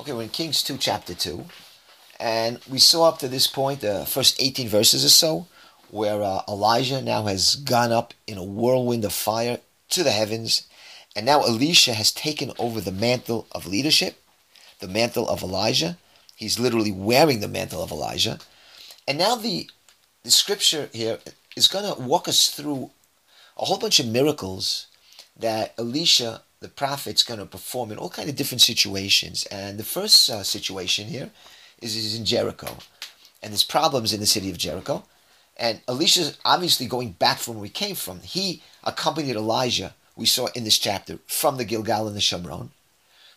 Okay, we're in Kings 2, chapter 2. And we saw up to this point the first 18 verses or so, where uh, Elijah now has gone up in a whirlwind of fire to the heavens. And now Elisha has taken over the mantle of leadership, the mantle of Elijah. He's literally wearing the mantle of Elijah. And now the, the scripture here is going to walk us through a whole bunch of miracles that Elisha the prophet's going to perform in all kind of different situations. And the first uh, situation here is, is in Jericho, and there's problems in the city of Jericho. And Elisha's obviously going back from where he came from. He accompanied Elijah, we saw in this chapter, from the Gilgal and the Shomron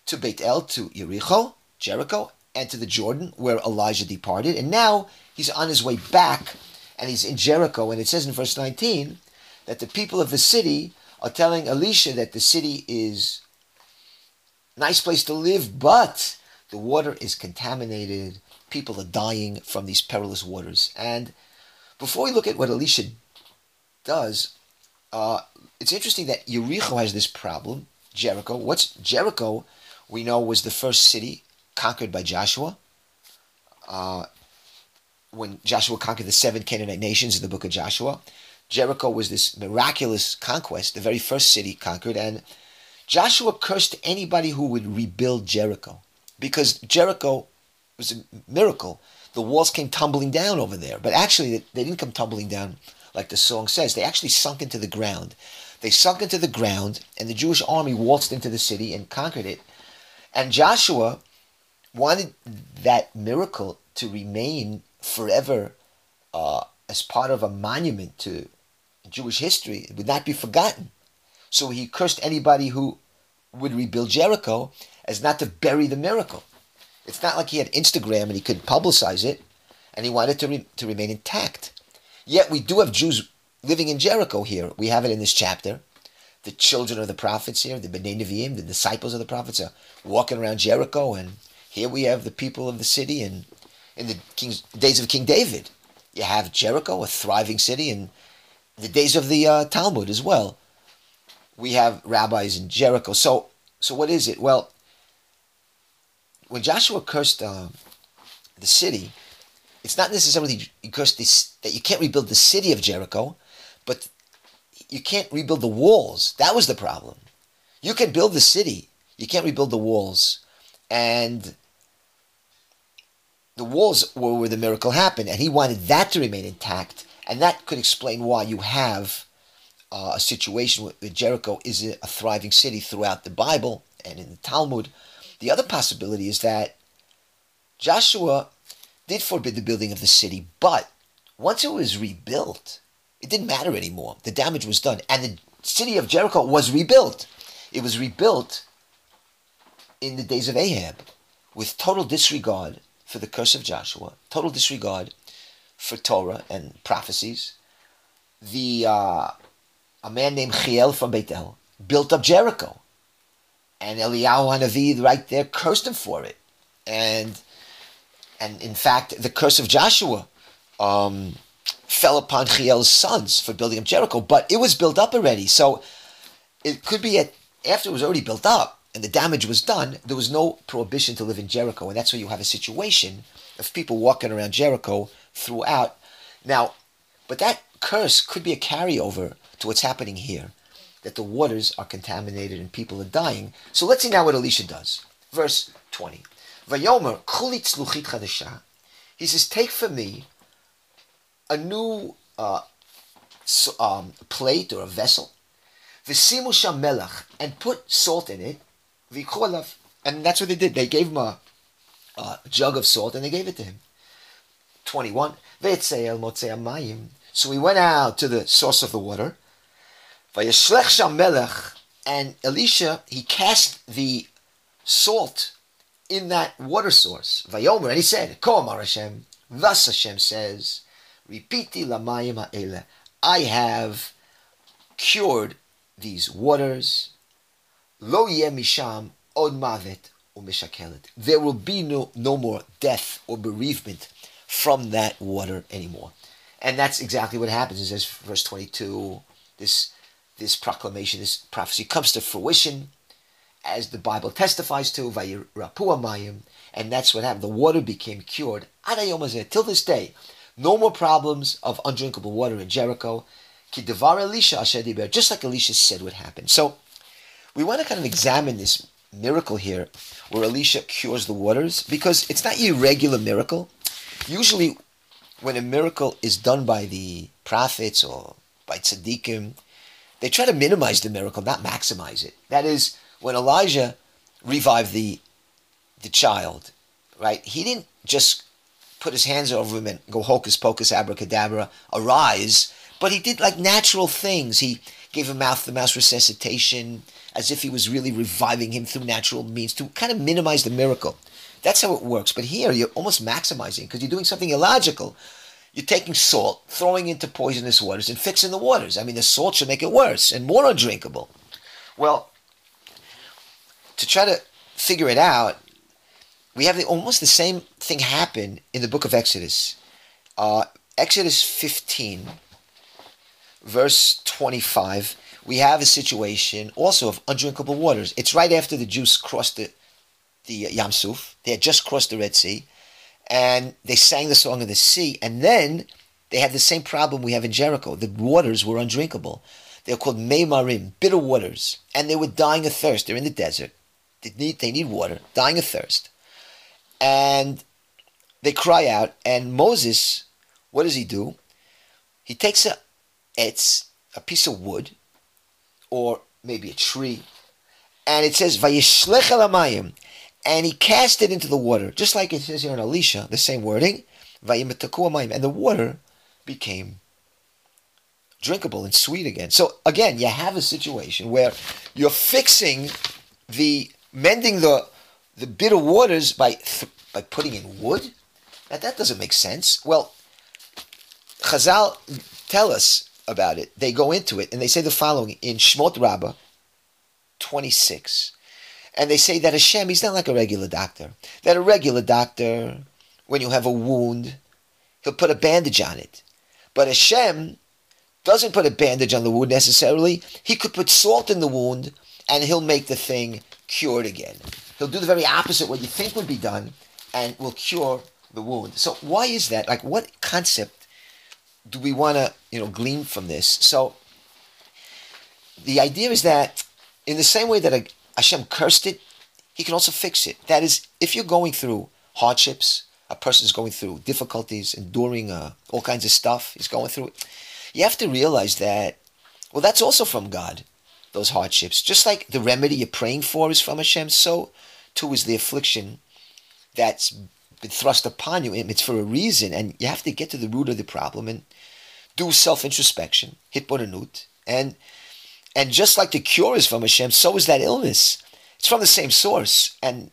to Beit El, to Jericho, Jericho, and to the Jordan, where Elijah departed. And now he's on his way back, and he's in Jericho. And it says in verse 19 that the people of the city are telling Elisha that the city is a nice place to live, but the water is contaminated. People are dying from these perilous waters. And before we look at what Elisha does, uh, it's interesting that Jericho has this problem. Jericho. What's Jericho? We know was the first city conquered by Joshua. Uh, when Joshua conquered the seven Canaanite nations in the book of Joshua, Jericho was this miraculous conquest, the very first city conquered, and Joshua cursed anybody who would rebuild Jericho because Jericho was a miracle. The walls came tumbling down over there, but actually they didn't come tumbling down like the song says. They actually sunk into the ground. They sunk into the ground, and the Jewish army waltzed into the city and conquered it. And Joshua wanted that miracle to remain forever uh, as part of a monument to Jewish history. It would not be forgotten. So he cursed anybody who would rebuild Jericho as not to bury the miracle. It's not like he had Instagram and he could publicize it, and he wanted to, re- to remain intact. Yet we do have Jews living in Jericho here. We have it in this chapter. The children of the prophets here, the Bnei Nevi'im, the disciples of the prophets, are walking around Jericho, and here we have the people of the city. And in the king's, days of King David, you have Jericho, a thriving city, and the days of the uh, Talmud as well. We have rabbis in Jericho. So, so what is it? Well, when Joshua cursed uh, the city, it's not necessarily he cursed this, that you can't rebuild the city of Jericho, but you can't rebuild the walls. That was the problem. You can build the city, you can't rebuild the walls. And the walls were where the miracle happened, and he wanted that to remain intact. And that could explain why you have uh, a situation where Jericho is a thriving city throughout the Bible and in the Talmud. The other possibility is that Joshua did forbid the building of the city, but once it was rebuilt, it didn't matter anymore. The damage was done, and the city of Jericho was rebuilt. It was rebuilt in the days of Ahab with total disregard for the curse of Joshua, total disregard for Torah and prophecies. The uh, a man named Chiel from Bethel built up Jericho, and Eliyahu Hanavi right there cursed him for it, and and in fact the curse of Joshua um, fell upon Chiel's sons for building up Jericho, but it was built up already, so it could be at, after it was already built up and the damage was done. There was no prohibition to live in Jericho, and that's where you have a situation of people walking around Jericho throughout. Now, but that curse could be a carryover to what's happening here, that the waters are contaminated and people are dying. So let's see now what Elisha does. Verse 20. Vayomer kulitz chadasha. He says, take for me a new uh, um, plate or a vessel, and put salt in it. And that's what they did. They gave him a, a jug of salt and they gave it to him. 21. So we went out to the source of the water. And Elisha, he cast the salt in that water source. And he said, Koamar Hashem, thus Hashem says, Repeati lamayim I have cured these waters. Lo misham od mavet. There will be no, no more death or bereavement from that water anymore. And that's exactly what happens. It says, verse 22, this, this proclamation, this prophecy comes to fruition, as the Bible testifies to, and that's what happened. The water became cured. Till this day, no more problems of undrinkable water in Jericho. Just like Elisha said would happen. So we want to kind of examine this miracle here where Elisha cures the waters because it's not your regular miracle. Usually, when a miracle is done by the prophets or by tzaddikim, they try to minimize the miracle, not maximize it. That is, when Elijah revived the the child, right? He didn't just put his hands over him and go hocus pocus abracadabra, arise, but he did like natural things. He gave him mouth to mouth resuscitation as if he was really reviving him through natural means to kind of minimize the miracle. That's how it works. But here you're almost maximizing because you're doing something illogical. You're taking salt, throwing into poisonous waters, and fixing the waters. I mean, the salt should make it worse and more undrinkable. Well, to try to figure it out, we have the, almost the same thing happen in the book of Exodus. Uh, Exodus 15, verse 25, we have a situation also of undrinkable waters. It's right after the Jews crossed the, the Yam Suf. They had just crossed the Red Sea, and they sang the song of the sea, and then they had the same problem we have in Jericho. The waters were undrinkable. They're called Meimarim, bitter waters, and they were dying of thirst. They're in the desert. They need, they need water, dying of thirst. And they cry out, and Moses, what does he do? He takes a, it's a piece of wood, or maybe a tree, and it says Vayishlech and he cast it into the water, just like it says here in Elisha, the same wording, and the water became drinkable and sweet again. So again, you have a situation where you're fixing the mending the the bitter waters by th- by putting in wood. Now that doesn't make sense. Well, Chazal tell us about it. They go into it and they say the following in Shmot Rabbah 26. And they say that Hashem, he's not like a regular doctor. That a regular doctor, when you have a wound, he'll put a bandage on it. But Hashem doesn't put a bandage on the wound necessarily. He could put salt in the wound and he'll make the thing cured again. He'll do the very opposite what you think would be done and will cure the wound. So why is that? Like what concept do we want to, you know, glean from this? So the idea is that in the same way that Hashem cursed it, he can also fix it. That is, if you're going through hardships, a person is going through difficulties, enduring uh, all kinds of stuff, he's going through it, you have to realize that, well, that's also from God those hardships. Just like the remedy you're praying for is from Hashem, so too is the affliction that's been thrust upon you. It's for a reason, and you have to get to the root of the problem and do self introspection, hit hitbonanut, and and just like the cure is from Hashem, so is that illness. It's from the same source, and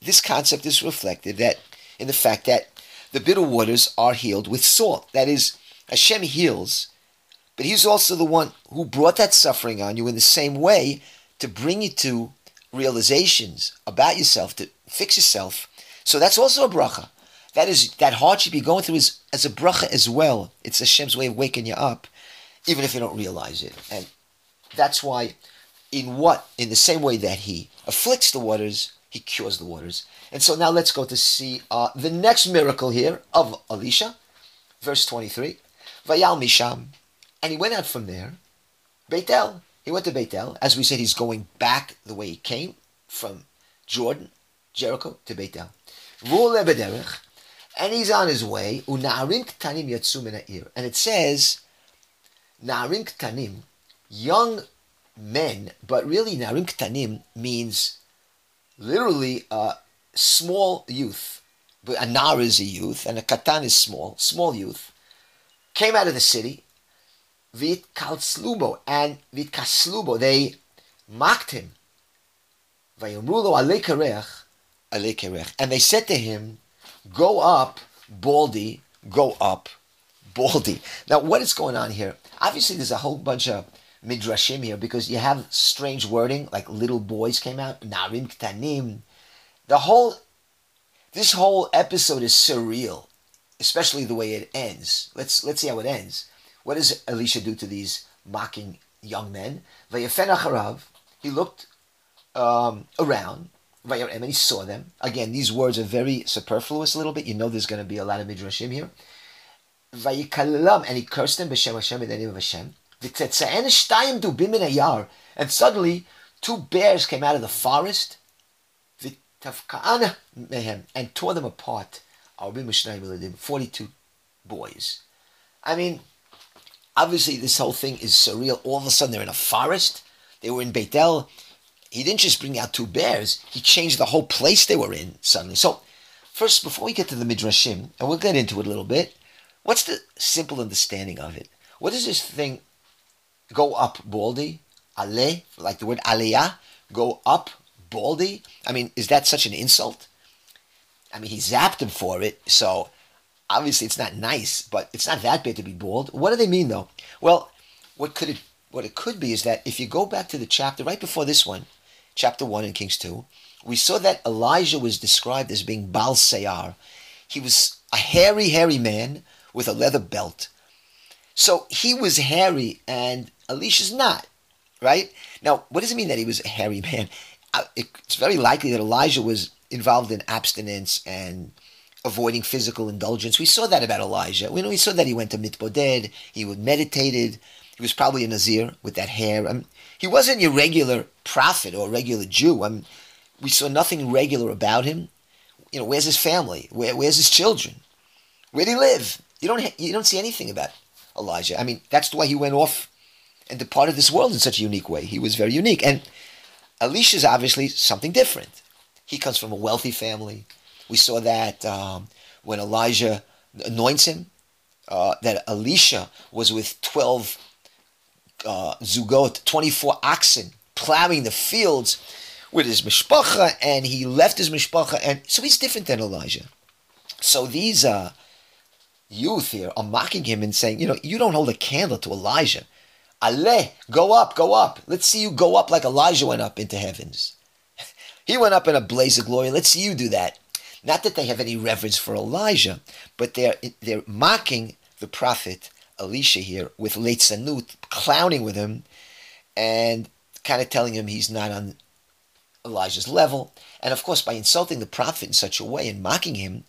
this concept is reflected that in the fact that the bitter waters are healed with salt. That is, Hashem heals but he's also the one who brought that suffering on you in the same way to bring you to realizations about yourself, to fix yourself. So that's also a bracha. That is that hardship you're going through is as a bracha as well. It's Hashem's way of waking you up, even if you don't realize it. And that's why, in what in the same way that He afflicts the waters, He cures the waters. And so now let's go to see uh, the next miracle here of Elisha, verse twenty-three. Vayal Misham. And he went out from there, Beitel. He went to Beitel. As we said, he's going back the way he came from Jordan, Jericho to Beitel. And he's on his way. And it says, Na'arim Ktanim, young men, but really Na'arim Ktanim means literally a small youth. But a Nar is a youth, and a Katan is small, small youth, came out of the city, Vitkalslubo and Vitkaslubo, they mocked him. And they said to him, Go up, Baldy, go up, Baldy. Now, what is going on here? Obviously, there's a whole bunch of midrashim here because you have strange wording, like little boys came out, narim ktanim. The whole, this whole episode is surreal, especially the way it ends. Let's let's see how it ends. What does Elisha do to these mocking young men? He looked um, around. And he saw them. Again, these words are very superfluous a little bit. You know there's going to be a lot of midrashim here. And he cursed them b'shem Hashem in the name of Hashem. And suddenly, two bears came out of the forest and tore them apart. 42 boys. I mean, obviously this whole thing is surreal. All of a sudden they're in a forest. They were in Beitel. He didn't just bring out two bears. He changed the whole place they were in suddenly. So first, before we get to the Midrashim, and we'll get into it a little bit, what's the simple understanding of it? What does this thing go up baldy? Ale, like the word aliyah, go up baldy? I mean, is that such an insult? I mean, he zapped him for it, so obviously it's not nice, but it's not that bad to be bald. What do they mean though? Well, what could it what it could be is that if you go back to the chapter right before this one, chapter one in Kings two, we saw that Elijah was described as being Baal Sayar. He was a hairy, hairy man with a leather belt. So he was hairy and Elisha's not, right? Now, what does it mean that he was a hairy man? It's very likely that Elijah was involved in abstinence and avoiding physical indulgence. We saw that about Elijah. We know we saw that he went to mitboded, he meditated. He was probably a Nazir with that hair. I mean, he wasn't your regular prophet or regular Jew. I mean, we saw nothing regular about him. You know, where's his family? Where, where's his children? Where did he live? You don't you don't see anything about Elijah. I mean, that's way he went off and departed this world in such a unique way. He was very unique. And Elisha is obviously something different. He comes from a wealthy family. We saw that um, when Elijah anoints him, uh, that Elisha was with 12 uh, zugot, 24 oxen, plowing the fields with his mishpacha, and he left his mishpacha, and so he's different than Elijah. So these uh, youth here are mocking him and saying, you know, you don't hold a candle to Elijah. Ale, go up, go up. Let's see you go up like Elijah went up into heavens. he went up in a blaze of glory. Let's see you do that. Not that they have any reverence for Elijah, but they're they're mocking the prophet Elisha here with leitzanut, clowning with him, and kind of telling him he's not on Elijah's level. And of course, by insulting the prophet in such a way and mocking him,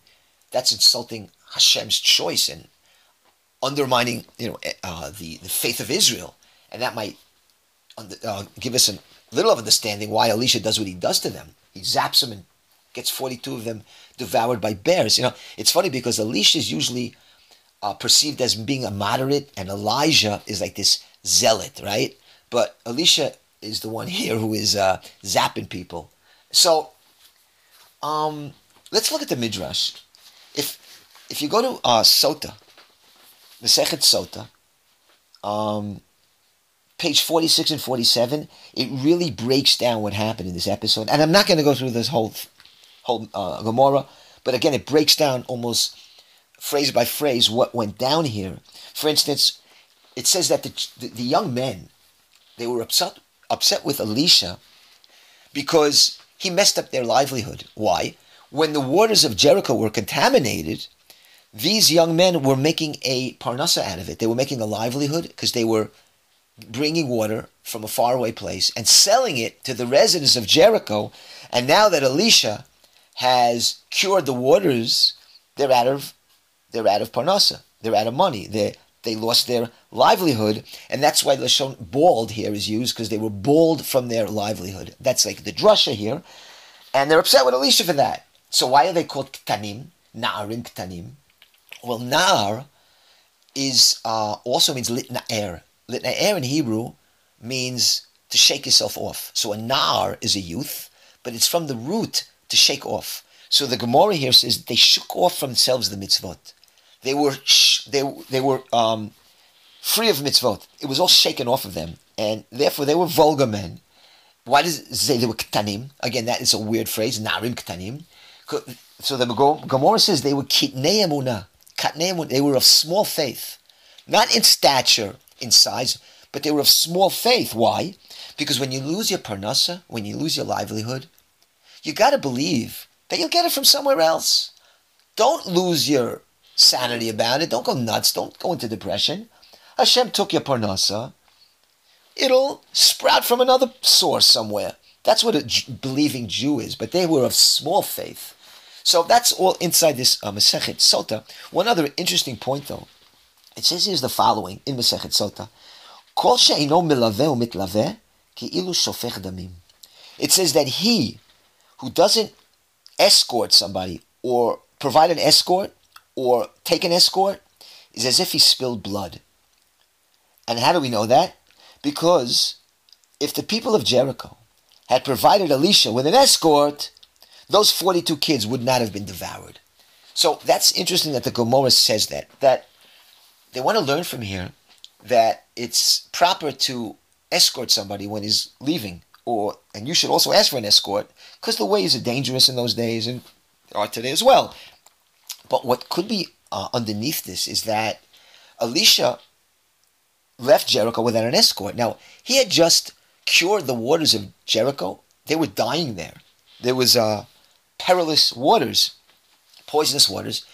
that's insulting Hashem's choice and undermining, you know, uh, the the faith of Israel, and that might uh, give us a little of understanding why Elisha does what he does to them. He zaps them and gets 42 of them devoured by bears. You know, it's funny because Elisha is usually uh, perceived as being a moderate, and Elijah is like this zealot, right? But Elisha is the one here who is uh, zapping people. So, um, let's look at the midrash. If if you go to uh, Sota, the Sechet Sota, um, page 46 and 47, it really breaks down what happened in this episode. And I'm not going to go through this whole whole uh, Gemara. But again, it breaks down almost phrase by phrase what went down here. For instance, it says that the, the, the young men, they were upset, upset with Elisha because he messed up their livelihood. Why? When the waters of Jericho were contaminated, these young men were making a parnasa out of it. They were making a livelihood because they were bringing water from a faraway place and selling it to the residents of Jericho. And now that Elisha has cured the waters, they're out of they're out of parnasa. They're out of money. They they lost their livelihood, and that's why lashon bald here is used because they were bald from their livelihood. That's like the drasha here, and they're upset with Elisha for that. So why are they called ktanim? Na'arim ktanim. Well, nar is uh, also means litna'er. Litna'er in Hebrew means to shake yourself off. So a nar is a youth, but it's from the root to shake off. So the Gemara here says they shook off from themselves the mitzvot. They were they they were um, free of mitzvot. It was all shaken off of them, and therefore they were vulgar men. Why does it say they were ktanim? Again, that is a weird phrase. Narim ktanim. So the Gemara says they were kitnei emunah. They were of small faith, not in stature, in size, but they were of small faith. Why? Because when you lose your parnasa, when you lose your livelihood, you got to believe that you'll get it from somewhere else. Don't lose your sanity about it. Don't go nuts. Don't go into depression. Hashem took your parnasa. It'll sprout from another source somewhere. That's what a believing Jew is, but they were of small faith. So that's all inside this uh, Masechet Sota. One other interesting point, though, it says here's the following in Masechet Sota: Kol she'ino milaveh umitlaveh ki'ilu shofech damim. It says that he who doesn't escort somebody or provide an escort or take an escort is as if he spilled blood. And how do we know that? Because if the people of Jericho had provided Elisha with an escort, those 42 kids would not have been devoured. So that's interesting that the Gemara says that. That they want to learn from here that it's proper to escort somebody when he's leaving, or and you should also ask for an escort because the ways are dangerous in those days and are today as well. But what could be uh, underneath this is that Elisha left Jericho without an escort. Now he had just cured the waters of Jericho. They were dying there. There was uh, perilous waters, poisonous waters.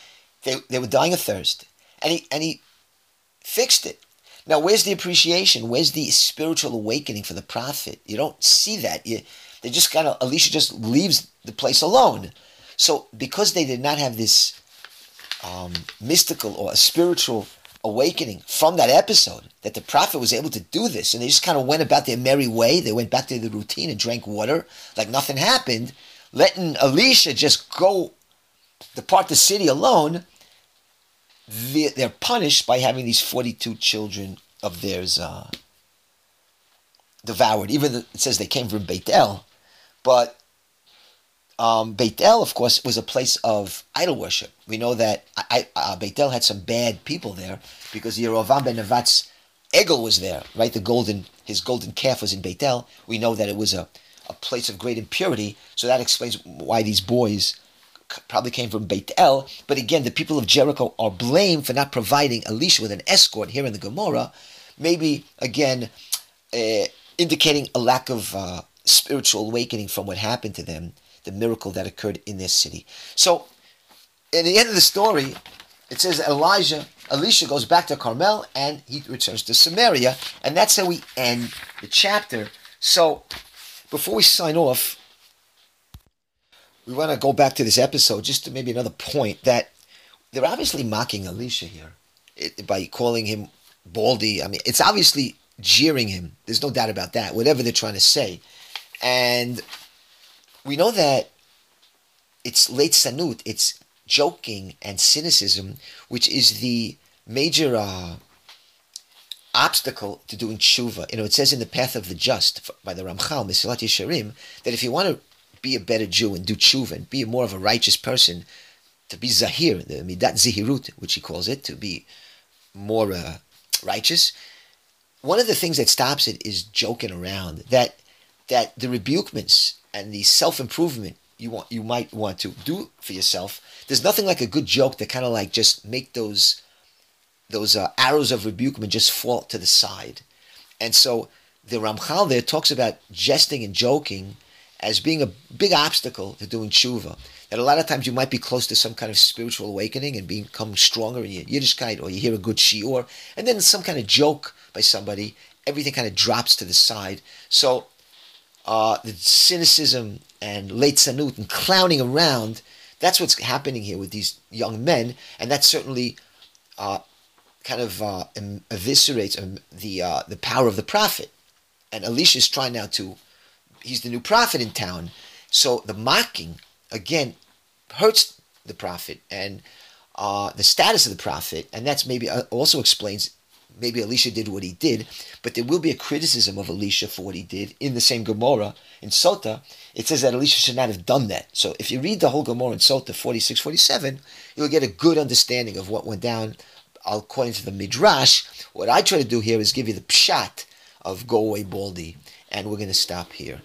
They, they were dying of thirst. And he, and he fixed it. Now, where's the appreciation? Where's the spiritual awakening for the prophet? You don't see that. You, they just kind of, Elisha just leaves the place alone. So, because they did not have this um, mystical or a spiritual awakening from that episode, that the prophet was able to do this, and they just kind of went about their merry way. They went back to the routine and drank water like nothing happened, letting Elisha just go depart the city alone they're punished by having these 42 children of theirs uh, devoured. Even though it says they came from Beit El, but um, Beit El, of course, was a place of idol worship. We know that I, uh, Beit El had some bad people there because Yerovam ben Nevat's Egel was there, right? The golden, his golden calf was in Beit El. We know that it was a, a place of great impurity, so that explains why these boys probably came from Beit El. But again, the people of Jericho are blamed for not providing Elisha with an escort here in the Gemara. Maybe, again, uh, indicating a lack of uh, spiritual awakening from what happened to them, the miracle that occurred in their city. So, in the end of the story, it says Elijah, Elisha goes back to Carmel and he returns to Samaria. And that's how we end the chapter. So, before we sign off, we want to go back to this episode just to maybe another point that they're obviously mocking Elisha here by calling him Baldy. I mean, it's obviously jeering him. There's no doubt about that, whatever they're trying to say. And we know that it's leitzanut, it's joking and cynicism, which is the major uh, obstacle to doing tshuva. You know, it says in the Path of the Just by the Ramchal, Mesilat Yesharim, that if you want to be a better Jew and do tshuva and be more of a righteous person, to be zahir, the midat zihirut, which he calls it, to be more uh, righteous. One of the things that stops it is joking around. That that the rebukements and the self improvement you want you might want to do for yourself. There's nothing like a good joke that kind of like just make those those uh, arrows of rebukement just fall to the side. And so the Ramchal there talks about jesting and joking as being a big obstacle to doing tshuva. That a lot of times you might be close to some kind of spiritual awakening and become stronger in your Yiddishkeit, or you hear a good shiur, and then some kind of joke by somebody, everything kind of drops to the side. So uh, the cynicism and leitzanut and clowning around, that's what's happening here with these young men, and that certainly uh, kind of uh, eviscerates um, the uh, the power of the prophet. And Elisha is trying now to he's the new prophet in town. So the mocking again hurts the prophet and uh, the status of the prophet, and that's maybe uh, also explains maybe Elisha did what he did, but there will be a criticism of Elisha for what he did in the same Gemara in Sota. It says that Elisha should not have done that. So if you read the whole Gemara in Sota 46, 47, you'll get a good understanding of what went down according to the Midrash. What I try to do here is give you the pshat of go away baldy, and we're going to stop here.